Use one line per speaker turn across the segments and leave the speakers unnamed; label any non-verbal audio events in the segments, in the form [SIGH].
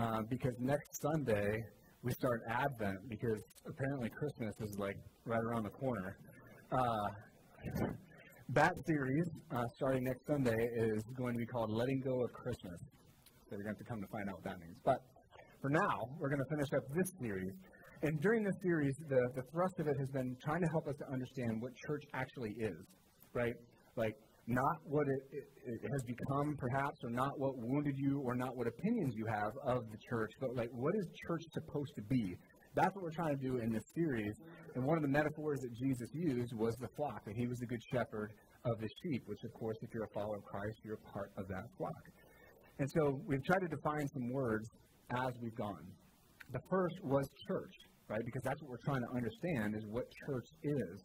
uh, because next Sunday we start Advent because apparently Christmas is like right around the corner. Uh, that series, uh, starting next Sunday, is going to be called Letting Go of Christmas. So you're going to have to come to find out what that means. But for now, we're going to finish up this series. And during this series, the, the thrust of it has been trying to help us to understand what church actually is, right? Like, not what it, it, it, has become, perhaps, or not what wounded you, or not what opinions you have of the church, but like what is church supposed to be? That's what we're trying to do in this series. And one of the metaphors that Jesus used was the flock, that he was the good shepherd of the sheep, which, of course, if you're a follower of Christ, you're a part of that flock. And so we've tried to define some words as we've gone. The first was church, right? Because that's what we're trying to understand is what church is.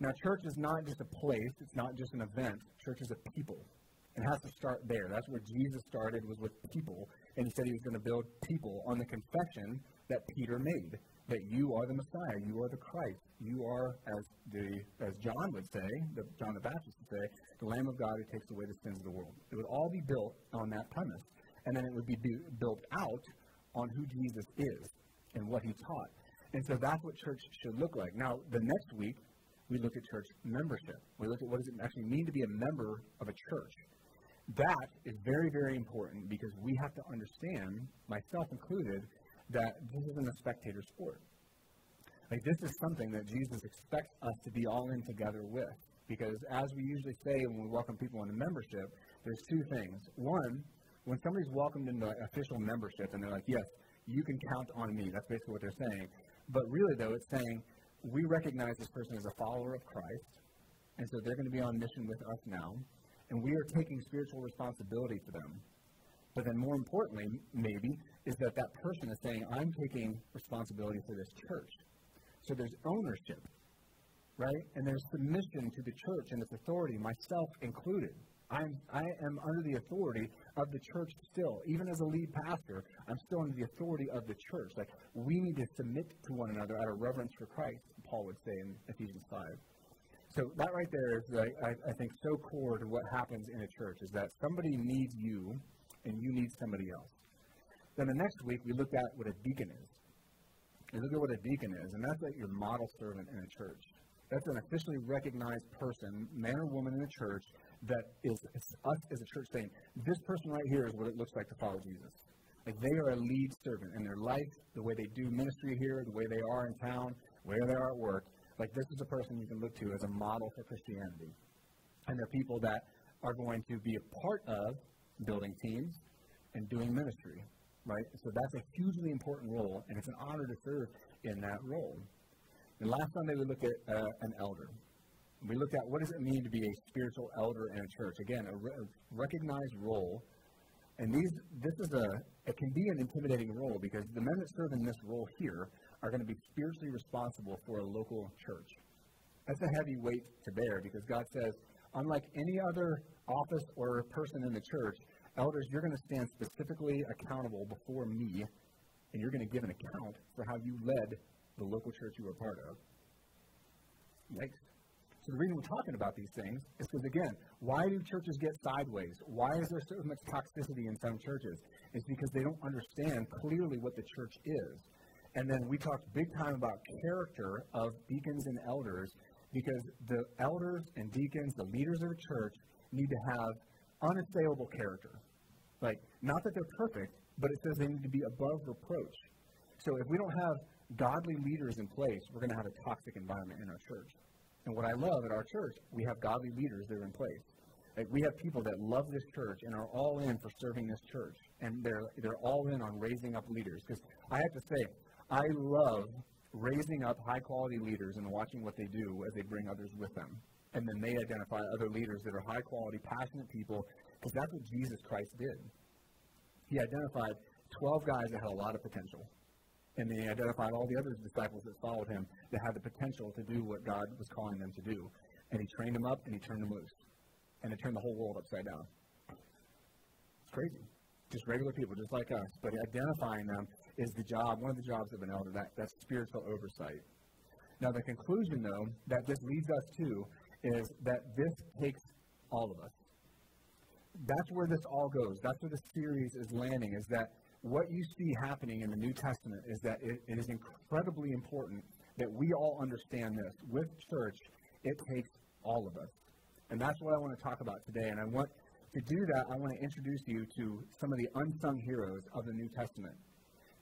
Now, church is not just a place, it's not just an event. Church is a people. It has to start there. That's where Jesus started, was with people. And he said he was going to build people on the confession that Peter made that you are the Messiah, you are the Christ, you are, as the as John would say, the, John the Baptist would say, the Lamb of God who takes away the sins of the world. It would all be built on that premise, and then it would be built out on who Jesus is and what he taught. And so that's what church should look like. Now, the next week, we look at church membership. We look at what does it actually mean to be a member of a church. That is very, very important because we have to understand, myself included, that this isn't a spectator sport. Like this is something that Jesus expects us to be all in together with. Because as we usually say when we welcome people into membership, there's two things. One, when somebody's welcomed into official membership and they're like, yes, you can count on me. That's basically what they're saying. But really, though, it's saying we recognize this person as a follower of Christ, and so they're going to be on mission with us now, and we are taking spiritual responsibility for them. But then, more importantly, maybe, is that that person is saying, I'm taking responsibility for this church. So there's ownership, right? And there's submission to the church and its authority, myself included. I'm, I am under the authority of the church still. Even as a lead pastor, I'm still under the authority of the church. Like, we need to submit to one another out of reverence for Christ, Paul would say in Ephesians 5. So that right there is, I, I think, so core to what happens in a church, is that somebody needs you and you need somebody else. Then the next week, we looked at what a deacon is. We look at what a deacon is, and that's like your model servant in a church. That's an officially recognized person, man or woman in a church, that is us as a church saying, this person right here is what it looks like to follow Jesus. Like they are a lead servant in their life, the way they do ministry here, the way they are in town, where they are at work. Like this is a person you can look to as a model for Christianity. And they're people that are going to be a part of building teams and doing ministry, right? So that's a hugely important role, and it's an honor to serve in that role. And last Sunday we looked at uh, an elder. We looked at what does it mean to be a spiritual elder in a church. Again, a, re- recognized role. And these, this is a, it can be an intimidating role because the men that serve in this role here are going to be spiritually responsible for a local church. That's a heavy weight to bear because God says, unlike any other office or person in the church, elders, you're going to stand specifically accountable before me, and you're going to give an account for how you led the local church you were part of. Yikes. So the reason we're talking about these things is because, again, why do churches get sideways? Why is there so much toxicity in some churches? It's because they don't understand clearly what the church is. And then we talked big time about character of deacons and elders because the elders and deacons, the leaders of a church, need to have unassailable character. Like, not that they're perfect, but it says they need to be above reproach. So if we don't have godly leaders in place, we're going to have a toxic environment in our church. And what I love at our church, we have godly leaders that are in place. Like we have people that love this church and are all in for serving this church, and they're they're all in on raising up leaders. Because I have to say, I love raising up high quality leaders and watching what they do as they bring others with them. And then they identify other leaders that are high quality, passionate people, because that's what Jesus Christ did. He identified 12 guys that had a lot of potential. And they identified all the other disciples that followed him that had the potential to do what God was calling them to do. And he trained them up and he turned them loose. And it turned the whole world upside down. It's crazy. Just regular people, just like us. But identifying them is the job, one of the jobs of an elder, that, that spiritual oversight. Now, the conclusion, though, that this leads us to is that this takes all of us. That's where this all goes. That's where the series is landing, is that what you see happening in the New Testament is that it, it is incredibly important that we all understand this. With church, it takes all of us. And that's what I want to talk about today. And I want to do that, I want to introduce you to some of the unsung heroes of the New Testament.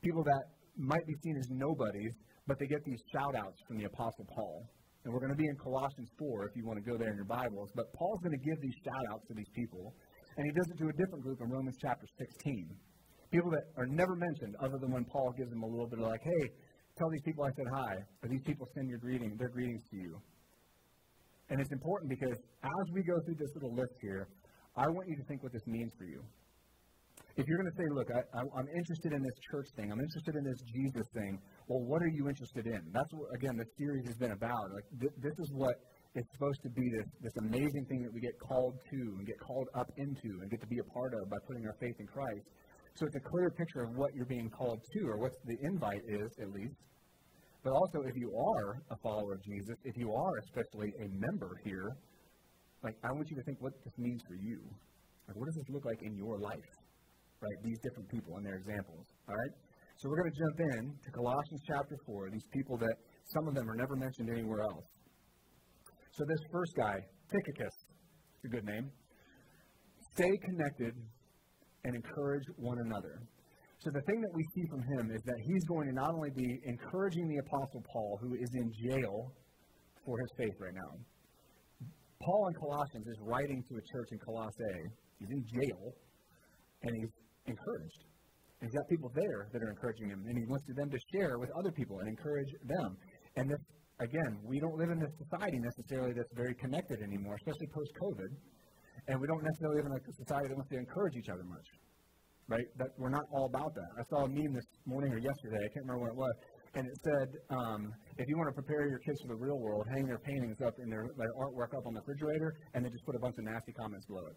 People that might be seen as nobodies, but they get these shout outs from the Apostle Paul. And we're going to be in Colossians 4 if you want to go there in your Bibles. But Paul's going to give these shout outs to these people. And he does it to a different group in Romans chapter 16. People that are never mentioned other than when Paul gives them a little bit of like, hey, tell these people I said hi, or these people send your greeting, their greetings to you. And it's important because as we go through this little list here, I want you to think what this means for you. If you're going to say, look, I, am interested in this church thing, I'm interested in this Jesus thing, well, what are you interested in? That's what, again, the series has been about. Like, th- this is what it's supposed to be this, this amazing thing that we get called to and get called up into and get to be a part of by putting our faith in Christ. So it's a clear picture of what you're being called to, or what the invite is, at least. But also, if you are a follower of Jesus, if you are especially a member here, like I want you to think what this means for you. Like, what does this look like in your life? Right? These different people and their examples. All right? So we're going to jump in to Colossians chapter 4, these people that some of them are never mentioned anywhere else. So this first guy, Tychicus, it's a good name. Stay connected and encourage one another. So the thing that we see from him is that he's going to not only be encouraging the Apostle Paul, who is in jail for his faith right now. Paul in Colossians is writing to a church in Colossae. He's in jail, and he's encouraged. And he's got people there that are encouraging him, and he wants them to share with other people and encourage them. And this, again, we don't live in a society necessarily that's very connected anymore, especially post COVID. And we don't necessarily live in a society that wants to encourage each other much right? That we're not all about that. I saw a meme this morning or yesterday. I can't remember what it was, and it said, um, if you want to prepare your kids for the real world, hang their paintings up in their, their artwork up on the refrigerator, and then just put a bunch of nasty comments below it.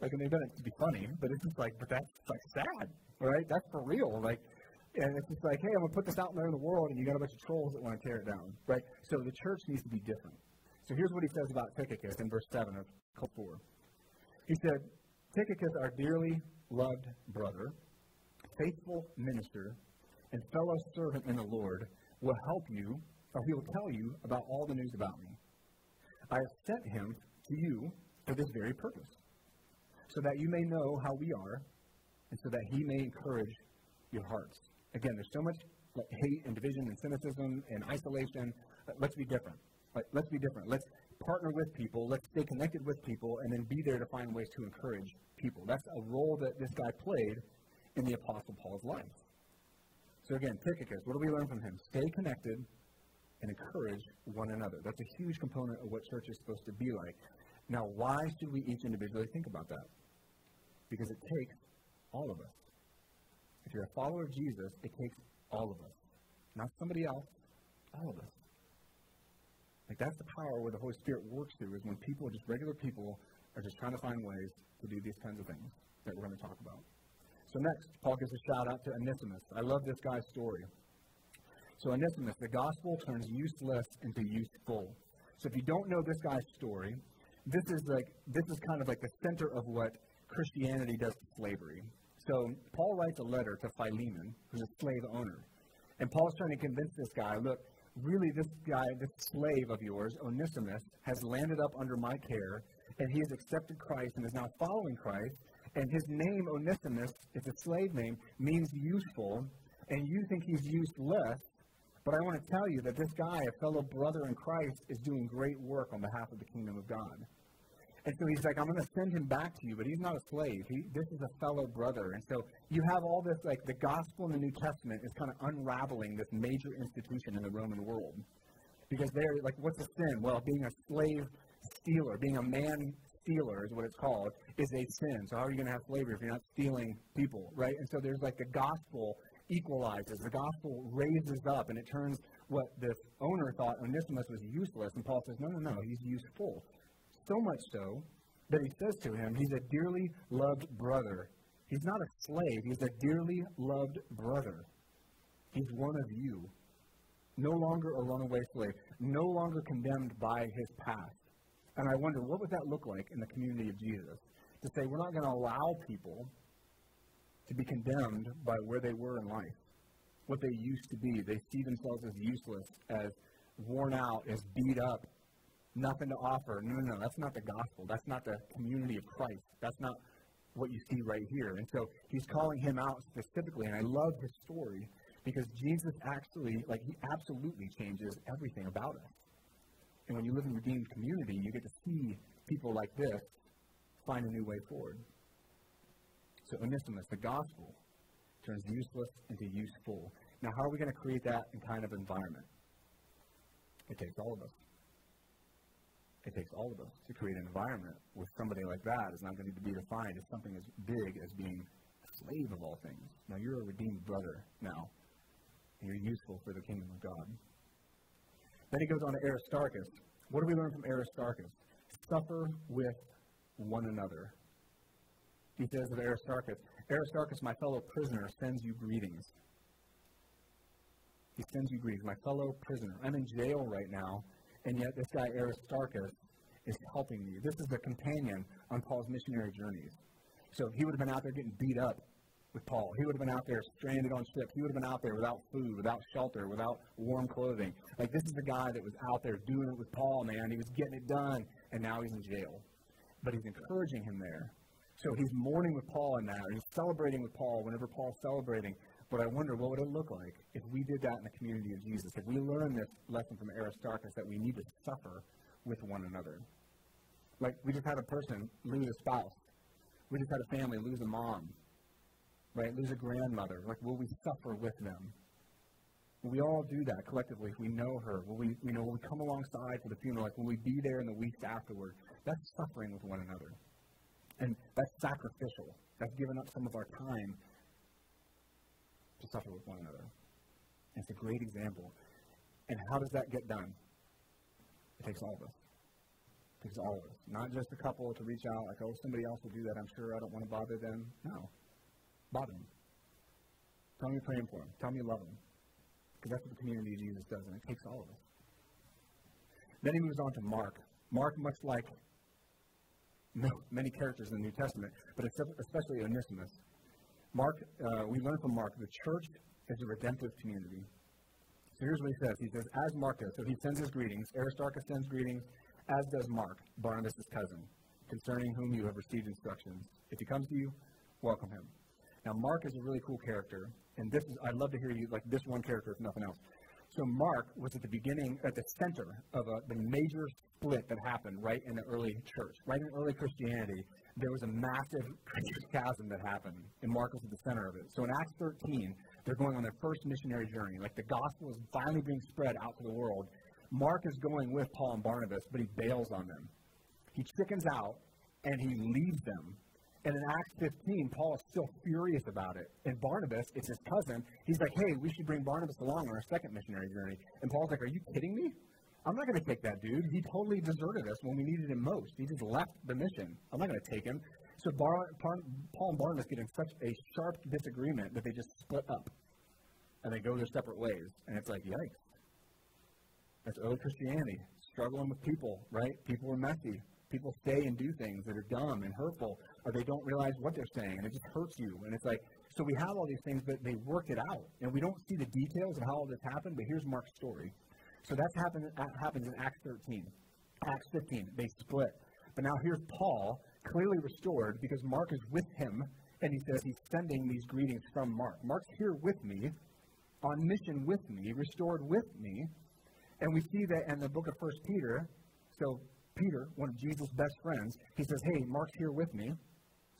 Like, and they've done it to be funny, but it's just like, but that's like sad, right? That's for real. Like, and it's just like, hey, I'm gonna put this out there in the world, and you got a bunch of trolls that want to tear it down, right? So the church needs to be different. So here's what he says about Tychicus in verse seven of Cult four. He said, Tychicus, our dearly loved brother, faithful minister, and fellow servant in the Lord will help you, or he will tell you about all the news about me. I have sent him to you for this very purpose, so that you may know how we are, and so that he may encourage your hearts. Again, there's so much like, hate and division and cynicism and isolation. Let's be different. Like, let's be different. Let's partner with people. Let's stay connected with people, and then be there to find ways to encourage people. That's a role that this guy played in the Apostle Paul's life. So again, Tychicus, what do we learn from him? Stay connected and encourage one another. That's a huge component of what church is supposed to be like. Now, why should we each individually think about that? Because it takes all of us. If you're a follower of Jesus, it takes all of us. Not somebody else, all of us. Like that's the power where the Holy Spirit works through is when people, just regular people, are just trying to find ways to do these kinds of things that we're going to talk about. So next, Paul gives a shout out to Onesimus. I love this guy's story. So Onesimus, the gospel turns useless into useful. So if you don't know this guy's story, this is like this is kind of like the center of what Christianity does to slavery. So Paul writes a letter to Philemon, who's a slave owner. And Paul's trying to convince this guy, look, really this guy, this slave of yours, Onesimus, has landed up under my care, and he has accepted Christ and is now following Christ. And his name, Onesimus, it's a slave name, means useful, and you think he's useless. But I want to tell you that this guy, a fellow brother in Christ, is doing great work on behalf of the kingdom of God. And so he's like, I'm going to send him back to you, but he's not a slave. He, this is a fellow brother. And so you have all this, like the gospel in the New Testament is kind of unraveling this major institution in the Roman world. Because they're like, what's a sin? Well, being a slave stealer, being a man stealer, is what it's called, is a sin. So how are you going to have slavery if you're not stealing people, right? And so there's like the gospel equalizes. The gospel raises up, and it turns what this owner thought Onesimus was useless. And Paul says, no, no, no, he's useful. So much so that he says to him, he's a dearly loved brother. He's not a slave, he's a dearly loved brother. He's one of you. No longer a runaway slave, no longer condemned by his past. And I wonder, what would that look like in the community of Jesus? To say, we're not going to allow people to be condemned by where they were in life, what they used to be. They see themselves as useless, as worn out, as beat up, nothing to offer. No, no, no, that's not the gospel. That's not the community of Christ. That's not what you see right here. And so he's calling him out specifically, and I love his story because Jesus actually, like, he absolutely changes everything about us. And when you live in a redeemed community, you get to see people like this find a new way forward. So Onesimus, the gospel, turns useless into useful. Now, how are we going to create that in kind of environment? It takes all of us. It takes all of us to create an environment where somebody like that is not going to be defined as something as big as being a slave of all things. Now, you're a redeemed brother now, you're useful for the kingdom of God. Then he goes on to Aristarchus. What do we learn from Aristarchus? Suffer with one another. He says of Aristarchus, Aristarchus, my fellow prisoner, sends you greetings. He sends you greetings, my fellow prisoner. I'm in jail right now, and yet this guy Aristarchus is helping you. This is a companion on Paul's missionary journeys. So he would have been out there getting beat up with Paul. He would have been out there stranded on ships. He would have been out there without food, without shelter, without warm clothing. Like this is the guy that was out there doing it with Paul, man. He was getting it done, and now he's in jail. But he's encouraging him there so he's mourning with Paul in that, he's celebrating with Paul whenever Paul's celebrating. But I wonder, what would it look like if we did that in the community of Jesus? If we learn this lesson from Aristarchus that we need to suffer with one another. Like, we just had a person lose a spouse. We just had a family lose a mom, right? Lose a grandmother. Like, will we suffer with them? Will we all do that collectively if we know her? Will we, you know, will we come alongside for the funeral? Like, will we be there in the weeks afterward? That's suffering with one another. And that's sacrificial. That's giving up some of our time to suffer with one another. And it's a great example. And how does that get done? It takes all of us. It takes all of us. Not just a couple to reach out, like, oh, somebody else will do that. I'm sure I don't want to bother them. No. Bother them. Tell me you're praying for them. Tell me you love them. Because that's what the community of Jesus does, and it takes all of us. Then he moves on to Mark. Mark, much like many characters in the New Testament, but especially Onesimus. Mark, uh, we learn from Mark, the church is a redemptive community. So here's what he says. He says, as Mark does, so he sends his greetings. Aristarchus sends greetings, as does Mark, Barnabas' cousin, concerning whom you have received instructions. If he comes to you, welcome him. Now, Mark is a really cool character, and this is, I'd love to hear you, like this one character, if nothing else. So Mark was at the beginning, at the center of a, the major split that happened right in the early church, right in early Christianity. There was a massive [LAUGHS] chasm that happened, and Mark was at the center of it. So in Acts 13, they're going on their first missionary journey. Like the gospel is finally being spread out to the world. Mark is going with Paul and Barnabas, but he bails on them. He chickens out and he leaves them and in Acts 15, Paul is still furious about it. And Barnabas, it's his cousin, he's like, hey, we should bring Barnabas along on our second missionary journey. And Paul's like, are you kidding me? I'm not going to take that dude. He totally deserted us when we needed him most. He just left the mission. I'm not going to take him. So Bar- Paul and Barnabas get in such a sharp disagreement that they just split up. And they go their separate ways. And it's like, yikes. That's early Christianity. Struggling with people, right? People are messy. People say and do things that are dumb and hurtful, or they don't realize what they're saying, and it just hurts you. And it's like, so we have all these things, but they work it out. And we don't see the details of how all this happened, but here's Mark's story. So that's happened, that happens in Acts 13. Acts 15, they split. But now here's Paul, clearly restored, because Mark is with him, and he says he's sending these greetings from Mark. Mark's here with me, on mission with me, restored with me. And we see that in the book of First Peter. So Peter, one of Jesus' best friends, he says, Hey, Mark's here with me.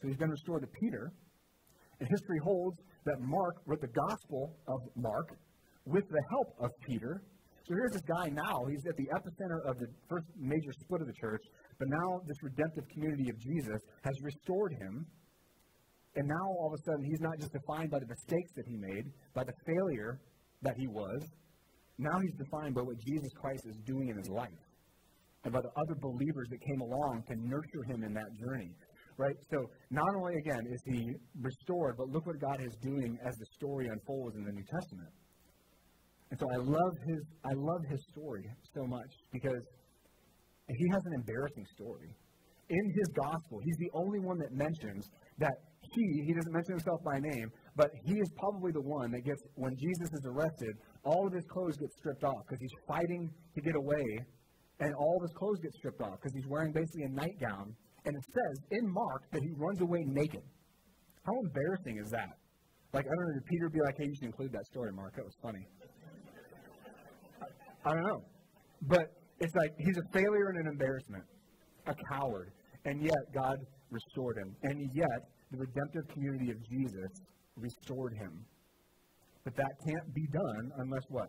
So he's been restored to Peter. And history holds that Mark wrote the Gospel of Mark with the help of Peter. So here's this guy now. He's at the epicenter of the first major split of the church. But now this redemptive community of Jesus has restored him. And now all of a sudden, he's not just defined by the mistakes that he made, by the failure that he was. Now he's defined by what Jesus Christ is doing in his life and by the other believers that came along to nurture him in that journey. Right? So not only again is he restored, but look what God is doing as the story unfolds in the New Testament. And so I love his I love his story so much because he has an embarrassing story. In his gospel, he's the only one that mentions that he, he doesn't mention himself by name, but he is probably the one that gets, when Jesus is arrested, all of his clothes get stripped off because he's fighting to get away, and all of his clothes get stripped off because he's wearing basically a nightgown and it says in Mark that he runs away naked. How embarrassing is that? Like, I don't know, did Peter be like, hey, you should include that story, Mark? That was funny. I don't know. But it's like he's a failure and an embarrassment, a coward. And yet, God restored him. And yet, the redemptive community of Jesus restored him. But that can't be done unless what?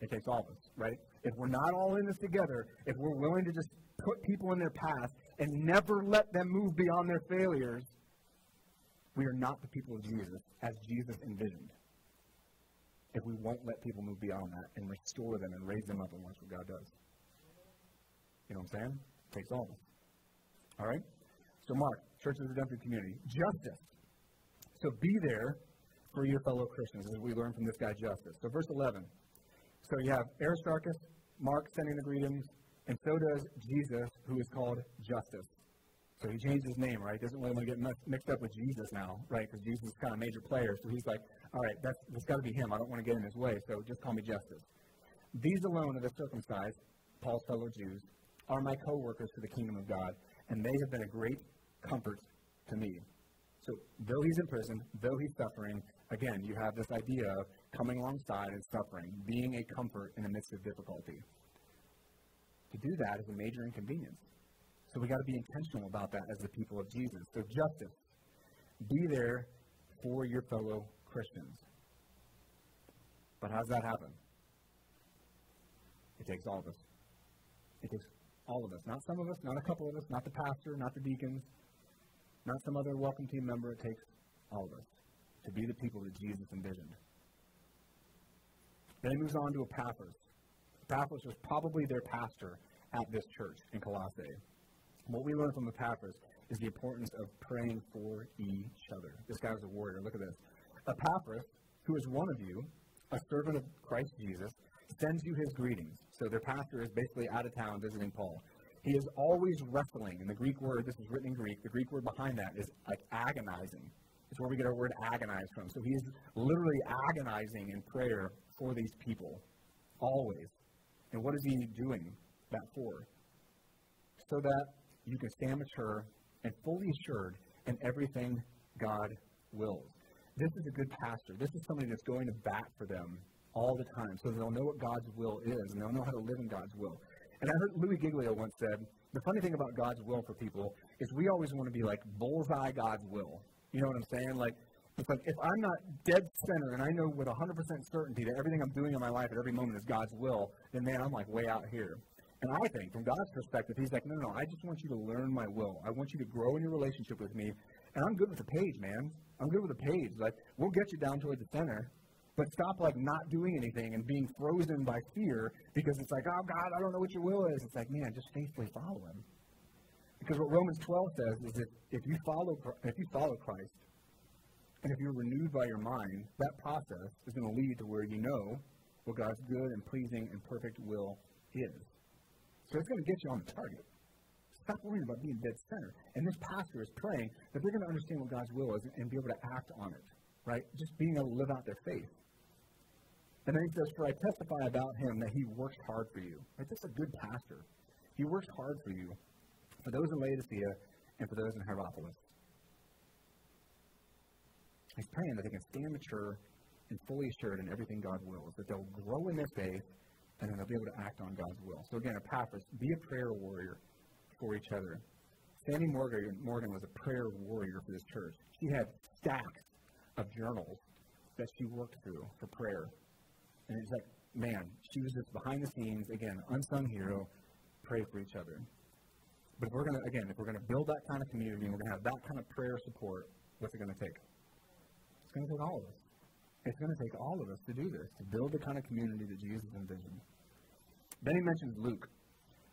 It takes all of us, right? If we're not all in this together, if we're willing to just put people in their past and never let them move beyond their failures, we are not the people of Jesus as Jesus envisioned. If we won't let people move beyond that and restore them and raise them up and watch what God does. You know what I'm saying? It takes all of us. All right? So, Mark, Church of the Redemptive Community. Justus. So be there for your fellow Christians, as we learn from this guy, Justus. So, verse 11. So you have Aristarchus, Mark sending the greetings, and so does Jesus, who is called Justus. So he changed his name, right? Doesn't really want to get mixed up with Jesus now, right? Because Jesus is kind of a major player. So he's like, all right, that's, that's got to be him. I don't want to get in his way, so just call me Justus. These alone are the circumcised, Paul's fellow Jews, are my co workers for the kingdom of God, and they have been a great comfort to me. So, though he's in prison, though he's suffering, again, you have this idea of coming alongside and suffering, being a comfort in the midst of difficulty. To do that is a major inconvenience. So we got to be intentional about that as the people of Jesus. So Justus. Be there for your fellow Christians. But how does that happen? It takes all of us. It takes all of us. Not some of us, not a couple of us, not the pastor, not the deacons, not some other welcome team member. It takes all of us to be the people that Jesus envisioned. Then he moves on to Epaphras. Epaphras was probably their pastor at this church in Colossae. What we learn from Epaphras is the importance of praying for each other. This guy was a warrior. Look at this. Epaphras, who is one of you, a servant of Christ Jesus, sends you his greetings. So their pastor is basically out of town visiting Paul. He is always wrestling. And the Greek word, this is written in Greek, the Greek word behind that is like agonizing. It's where we get our word agonize from. So he is literally agonizing in prayer for these people, always. And what is he doing that for? So that you can stand mature and fully assured in everything God wills. This is a good pastor. This is somebody that's going to bat for them all the time so they'll know what God's will is and they'll know how to live in God's will. And I heard Louis Giglio once said, the funny thing about God's will for people is we always want to be like bullseye God's will. You know what I'm saying? Like, it's like if I'm not dead center and I know with 100% certainty that everything I'm doing in my life at every moment is God's will, then man, I'm like way out here. And I think from God's perspective, He's like, no, no, no, I just want you to learn my will. I want you to grow in your relationship with me. And I'm good with the page, man. I'm good with a page. Like, we'll get you down toward the center. But stop like not doing anything and being frozen by fear because it's like, oh God, I don't know what your will is. It's like, man, just faithfully follow him. Because what Romans 12 says is that if you follow if you follow Christ and if you're renewed by your mind, that process is going to lead to where you know what God's good and pleasing and perfect will is. So it's going to get you on the target. Stop worrying about being dead center. And this pastor is praying that they're going to understand what God's will is and be able to act on it, right? Just being able to live out their faith. And then he says, For I testify about him that he works hard for you. Right? This is a good pastor. He works hard for you, for those in Laodicea and for those in Hierapolis. He's praying that they can stand mature and fully assured in everything God wills, that they'll grow in their faith and then they'll be able to act on God's will. So again, a Epaphras, be a prayer warrior for each other. Sandy Morgan, was a prayer warrior for this church. She had stacks of journals that she worked through for prayer. And it's like, man, she was just behind the scenes, again, unsung hero, pray for each other. But if we're going to, again, if we're going to build that kind of community and we're going to have that kind of prayer support, what's it going to take? It's going to take all of us. It's going to take all of us to do this, to build the kind of community that Jesus envisioned. Then he mentions Luke.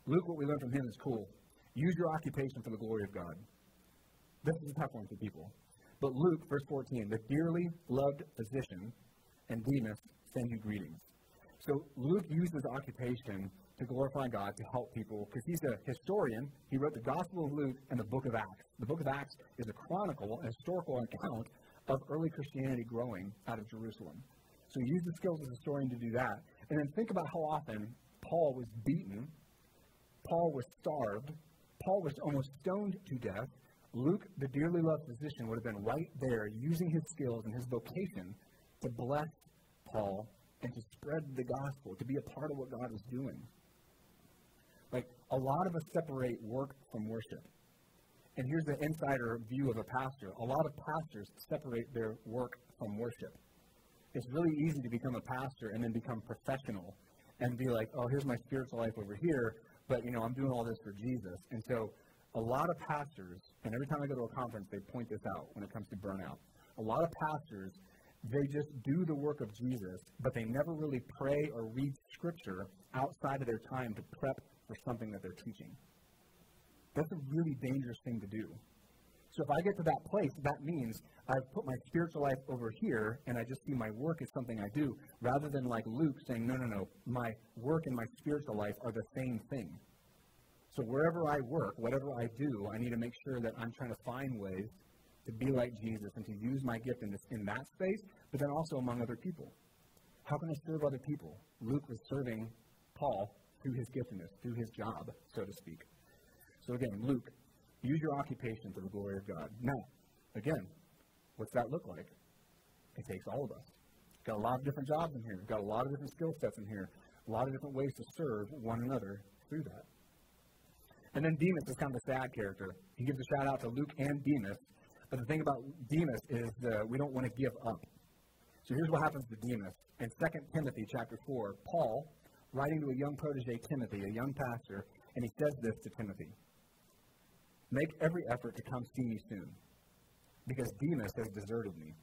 Luke, what we learn from him is cool. Use your occupation for the glory of God. This is a tough one for people. But Luke, verse 14, the dearly loved physician and Demas send you greetings. So Luke uses occupation to glorify God, to help people, because he's a historian. He wrote the Gospel of Luke and the book of Acts. The book of Acts is a chronicle, a historical account of early Christianity growing out of Jerusalem. So he used the skills as a historian to do that. And then think about how often Paul was beaten, Paul was starved, Paul was almost stoned to death. Luke, the dearly loved physician, would have been right there using his skills and his vocation to bless Paul and to spread the gospel, to be a part of what God was doing. Like, a lot of us separate work from worship. And here's the insider view of a pastor. A lot of pastors separate their work from worship. It's really easy to become a pastor and then become professional and be like, oh, here's my spiritual life over here, but, you know, I'm doing all this for Jesus. And so a lot of pastors, and every time I go to a conference, they point this out when it comes to burnout. A lot of pastors, they just do the work of Jesus, but they never really pray or read scripture outside of their time to prep for something that they're teaching. That's a really dangerous thing to do. So if I get to that place, that means I've put my spiritual life over here and I just see my work as something I do, rather than like Luke saying, no, no, no, my work and my spiritual life are the same thing. So wherever I work, whatever I do, I need to make sure that I'm trying to find ways to be like Jesus and to use my gift in, this, in that space, but then also among other people. How can I serve other people? Luke was serving Paul through his giftedness, through his job, so to speak. So again, Luke, use your occupation for the glory of God. Now, again, what's that look like? It takes all of us. Got a lot of different jobs in here. Got a lot of different skill sets in here. A lot of different ways to serve one another through that. And then Demas is kind of a sad character. He gives a shout out to Luke and Demas. But the thing about Demas is uh, we don't want to give up. So here's what happens to Demas. In 2 Timothy chapter 4, Paul, writing to a young protege, Timothy, a young pastor, and he says this to Timothy Make every effort to come see me soon, because Demas has deserted me,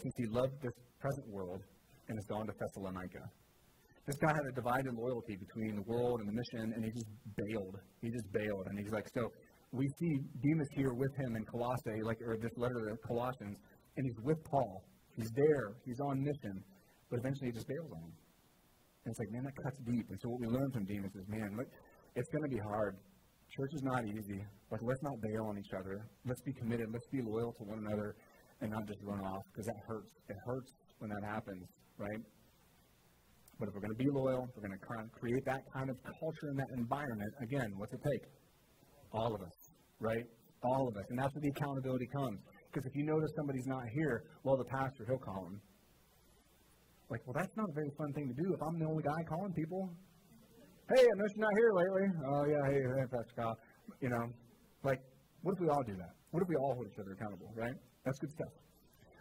since he loved this present world and has gone to Thessalonica. This guy had a divided loyalty between the world and the mission, and he just bailed. He just bailed. And he's like, so we see Demas here with him in Colossae, like, or this letter to Colossians, and he's with Paul. He's there. He's on mission. But eventually he just bails on him. And it's like, man, that cuts deep. And so what we learn from Demas is, man, look, it's going to be hard. Church is not easy. Like, let's not bail on each other. Let's be committed. Let's be loyal to one another and not just run off because that hurts. It hurts when that happens, right? But if we're going to be loyal, if we're going to create that kind of culture and that environment, again, what's it take? All of us, right? All of us. And that's where the accountability comes. Because if you notice somebody's not here, well, the pastor, he'll call him. Like, well, that's not a very fun thing to do if I'm the only guy calling people. Hey, I noticed you're not here lately. Oh, yeah, hey, hey, Pastor Kyle. You know, like, what if we all do that? What if we all hold each other accountable, right? That's good stuff.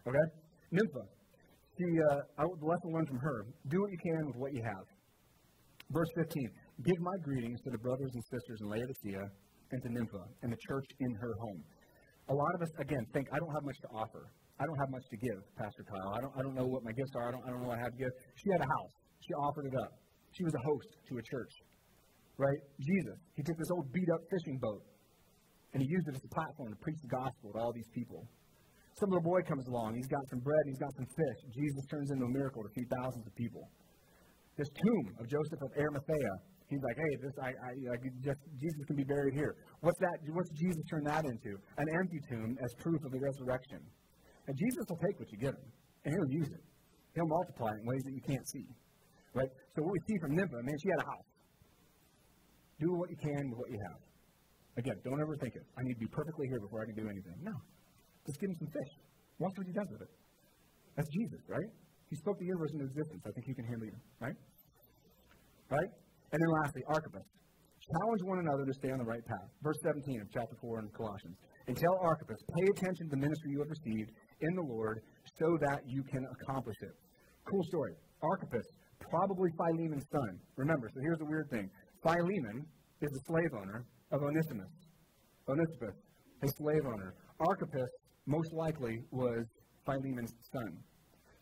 Okay? Nympha. She, uh, I, the lesson learned from her do what you can with what you have. Verse 15 Give my greetings to the brothers and sisters in Laodicea and to Nympha and the church in her home. A lot of us, again, think, I don't have much to offer. I don't have much to give, Pastor Kyle. I don't, I don't know what my gifts are. I don't, I don't know what I have to give. She had a house. She offered it up. She was a host to a church, right? Jesus, he took this old beat up fishing boat and he used it as a platform to preach the gospel to all these people. Some little boy comes along. He's got some bread. He's got some fish. Jesus turns into a miracle to feed thousands of people. This tomb of Joseph of Arimathea. He's like, hey, this, I, I, I just, Jesus can be buried here. What's that? What's Jesus turn that into? An empty tomb as proof of the resurrection. And Jesus will take what you give him, and he'll use it. He'll multiply it in ways that you can't see. Right? So what we see from Nympha, man, she had a house. Do what you can with what you have. Again, don't ever think it. I need to be perfectly here before I can do anything. No. Just give him some fish. Watch what he does with it. That's Jesus, right? He spoke the universe into existence. I think he can handle you, right? Right? And then lastly, Archippus. Challenge one another to stay on the right path. Verse 17 of chapter 4 in Colossians. And tell Archippus, pay attention to the ministry you have received in the Lord so that you can accomplish it. Cool story. Archippus, probably Philemon's son. Remember, so here's the weird thing. Philemon is the slave owner, of Onesimus. Onesimus, his slave owner. Archippus, most likely, was Philemon's son.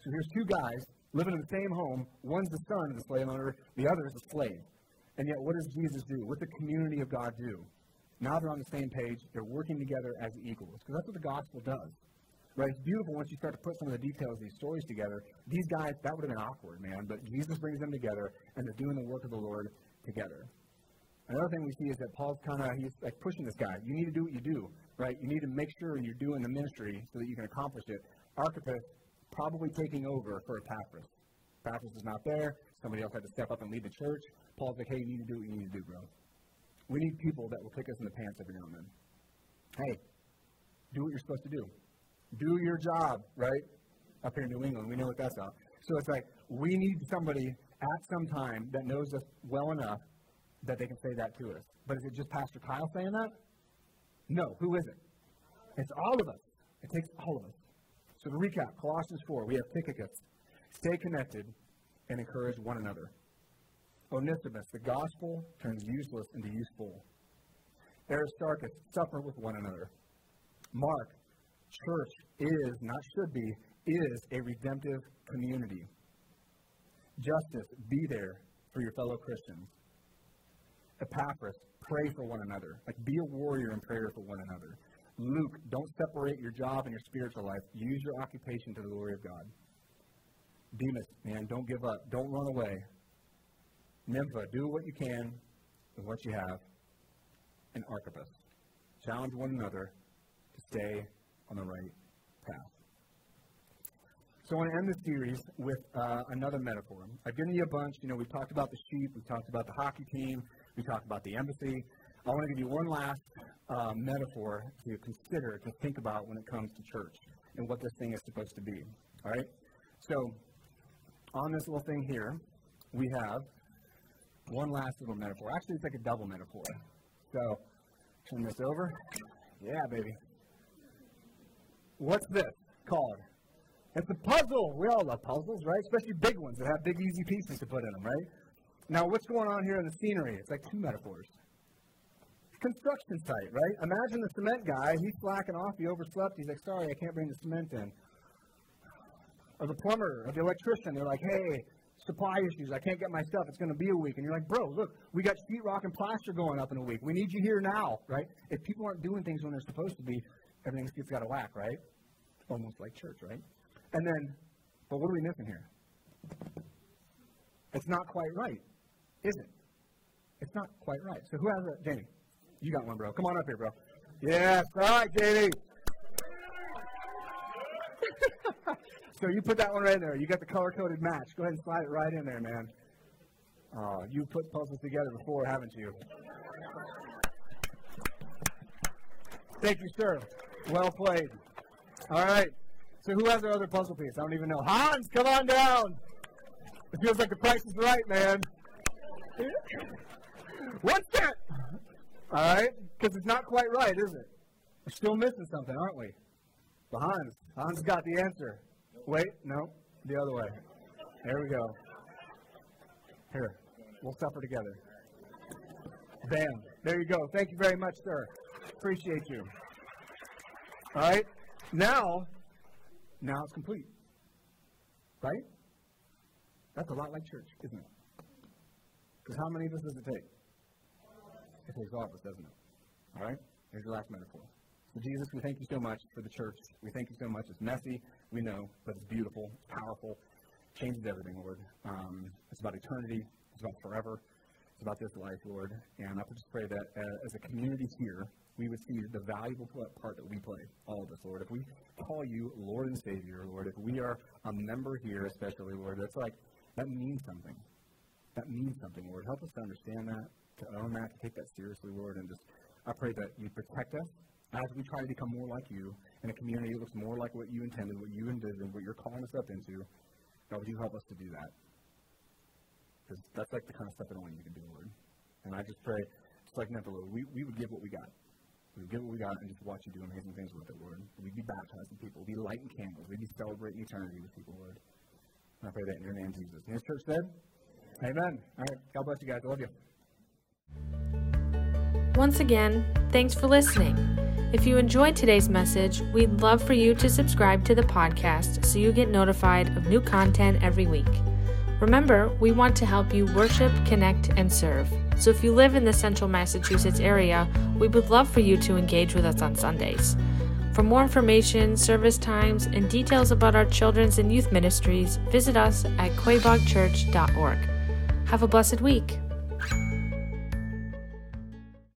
So here's two guys living in the same home. One's the son of the slave owner, the other is a slave. And yet, what does Jesus do? What does the community of God do? Now they're on the same page. They're working together as equals. Because that's what the gospel does. Right? It's beautiful once you start to put some of the details of these stories together. These guys, that would have been awkward, man. But Jesus brings them together, and they're doing the work of the Lord together. Another thing we see is that Paul's kind of, he's like pushing this guy. You need to do what you do, right? You need to make sure you're doing the ministry so that you can accomplish it. Archippus probably taking over for Epaphras. Epaphras is not there. Somebody else had to step up and lead the church. Paul's like, hey, you need to do what you need to do, bro. We need people that will kick us in the pants every now and then. Hey, do what you're supposed to do. Do your job, right? Up here in New England, we know what that's about. So it's like we need somebody at some time that knows us well enough that they can say that to us. But is it just Pastor Kyle saying that? No. Who is it? It's all of us. It takes all of us. So to recap, Colossians 4, we have Tychicus. Stay connected and encourage one another. Onesimus, the gospel turns useless into useful. Aristarchus, suffer with one another. Mark, church is, not should be, is a redemptive community. Justus, be there for your fellow Christians. Epaphras, pray for one another. Like, be a warrior in prayer for one another. Luke, don't separate your job and your spiritual life. Use your occupation to the glory of God. Demas, man, don't give up. Don't run away. Nympha, do what you can with what you have. And Archippus, challenge one another to stay on the right path. So I want to end the series with uh, another metaphor. I've given you a bunch. You know, we've talked about the sheep, we've talked about the hockey team, we talked about the embassy. I want to give you one last uh, metaphor to consider, to think about when it comes to church and what this thing is supposed to be. All right? So, on this little thing here, we have one last little metaphor. Actually, it's like a double metaphor. So, turn this over. Yeah, baby. What's this called? It's a puzzle. We all love puzzles, right? Especially big ones that have big, easy pieces to put in them, right? Now, what's going on here in the scenery? It's like two metaphors. Construction site, right? Imagine the cement guy. He's slacking off. He overslept. He's like, sorry, I can't bring the cement in. Or the plumber or the electrician. They're like, hey, supply issues. I can't get my stuff. It's going to be a week. And you're like, bro, look, we got sheetrock and plaster going up in a week. We need you here now, right? If people aren't doing things when they're supposed to be, everything gets out of whack, right? Almost like church, right? And then, but what are we missing here? It's not quite right is it? It's not quite right. So who has it? Jamie. You got one, bro. Come on up here, bro. Yes. All right, Jamie. [LAUGHS] so you put that one right in there. You got the color coded match. Go ahead and slide it right in there, man. Oh, you've put puzzles together before, haven't you? Thank you, sir. Well played. All right. So who has their other puzzle piece? I don't even know. Hans, come on down. It feels like the price is right, man. What's that? All right? Because it's not quite right, is it? We're still missing something, aren't we? But Hans. Hans got the answer. Wait, no, the other way. There we go. Here, we'll suffer together. Bam. There you go. Thank you very much, sir. Appreciate you. All right? Now, now it's complete. Right? That's a lot like church, isn't it? Because how many of us does it take? It takes all of us, doesn't it? All right? Here's your last metaphor. So, Jesus, we thank you so much for the church. We thank you so much. It's messy, we know, but it's beautiful, it's powerful, changes everything, Lord. Um, it's about eternity, it's about forever, about this life, Lord. And I just pray that uh, as a community here, we would see the valuable part that we play, all of us, Lord. If we call you Lord and Savior, Lord, if we are a member here, especially, Lord, that's like, that means something that means something, Lord. Help us to understand that, to own that, to take that seriously, Lord, and just I pray that you protect us as we try to become more like you in a community that looks more like what you intended, what you envisioned, what you're calling us up into. God, would you help us to do that? Because that's like the kind of stuff that only you can do, Lord. And I just pray, just like Nympha, Lord, we, we would give what we got. We would give what we got and just watch you do amazing things with it, Lord. We'd be baptizing people. We'd be lighting candles. We'd be celebrating eternity with people, Lord. And I pray that in your name, Jesus. And his church said, Amen. All right. God bless you guys. I love you.
Once again, thanks for listening. If you enjoyed today's message, we'd love for you to subscribe to the podcast so you get notified of new content every week. Remember, we want to help you worship, connect, and serve. So if you live in the central Massachusetts area, we would love for you to engage with us on Sundays. For more information, service times, and details about our children's and youth ministries, visit us at quaboagchurch.org. Have a blessed week.